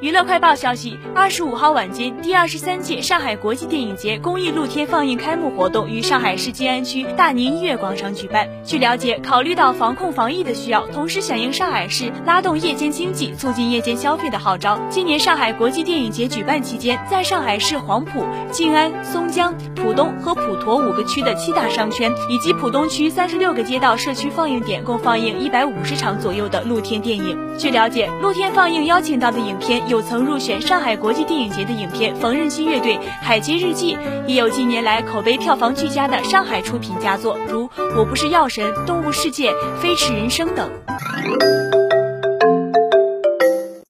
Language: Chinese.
娱乐快报消息：二十五号晚间，第二十三届上海国际电影节公益露天放映开幕活动于上海市静安区大宁音乐广场举办。据了解，考虑到防控防疫的需要，同时响应上海市拉动夜间经济、促进夜间消费的号召，今年上海国际电影节举办期间，在上海市黄浦、静安、松江、浦东和普陀五个区的七大商圈以及浦东区三十六个街道社区放映点，共放映一百五十场左右的露天电影。据了解，露天放映邀请到的影片。有曾入选上海国际电影节的影片《缝纫机乐队海街日记》，也有近年来口碑票房俱佳的上海出品佳作，如《我不是药神》《动物世界》《飞驰人生》等。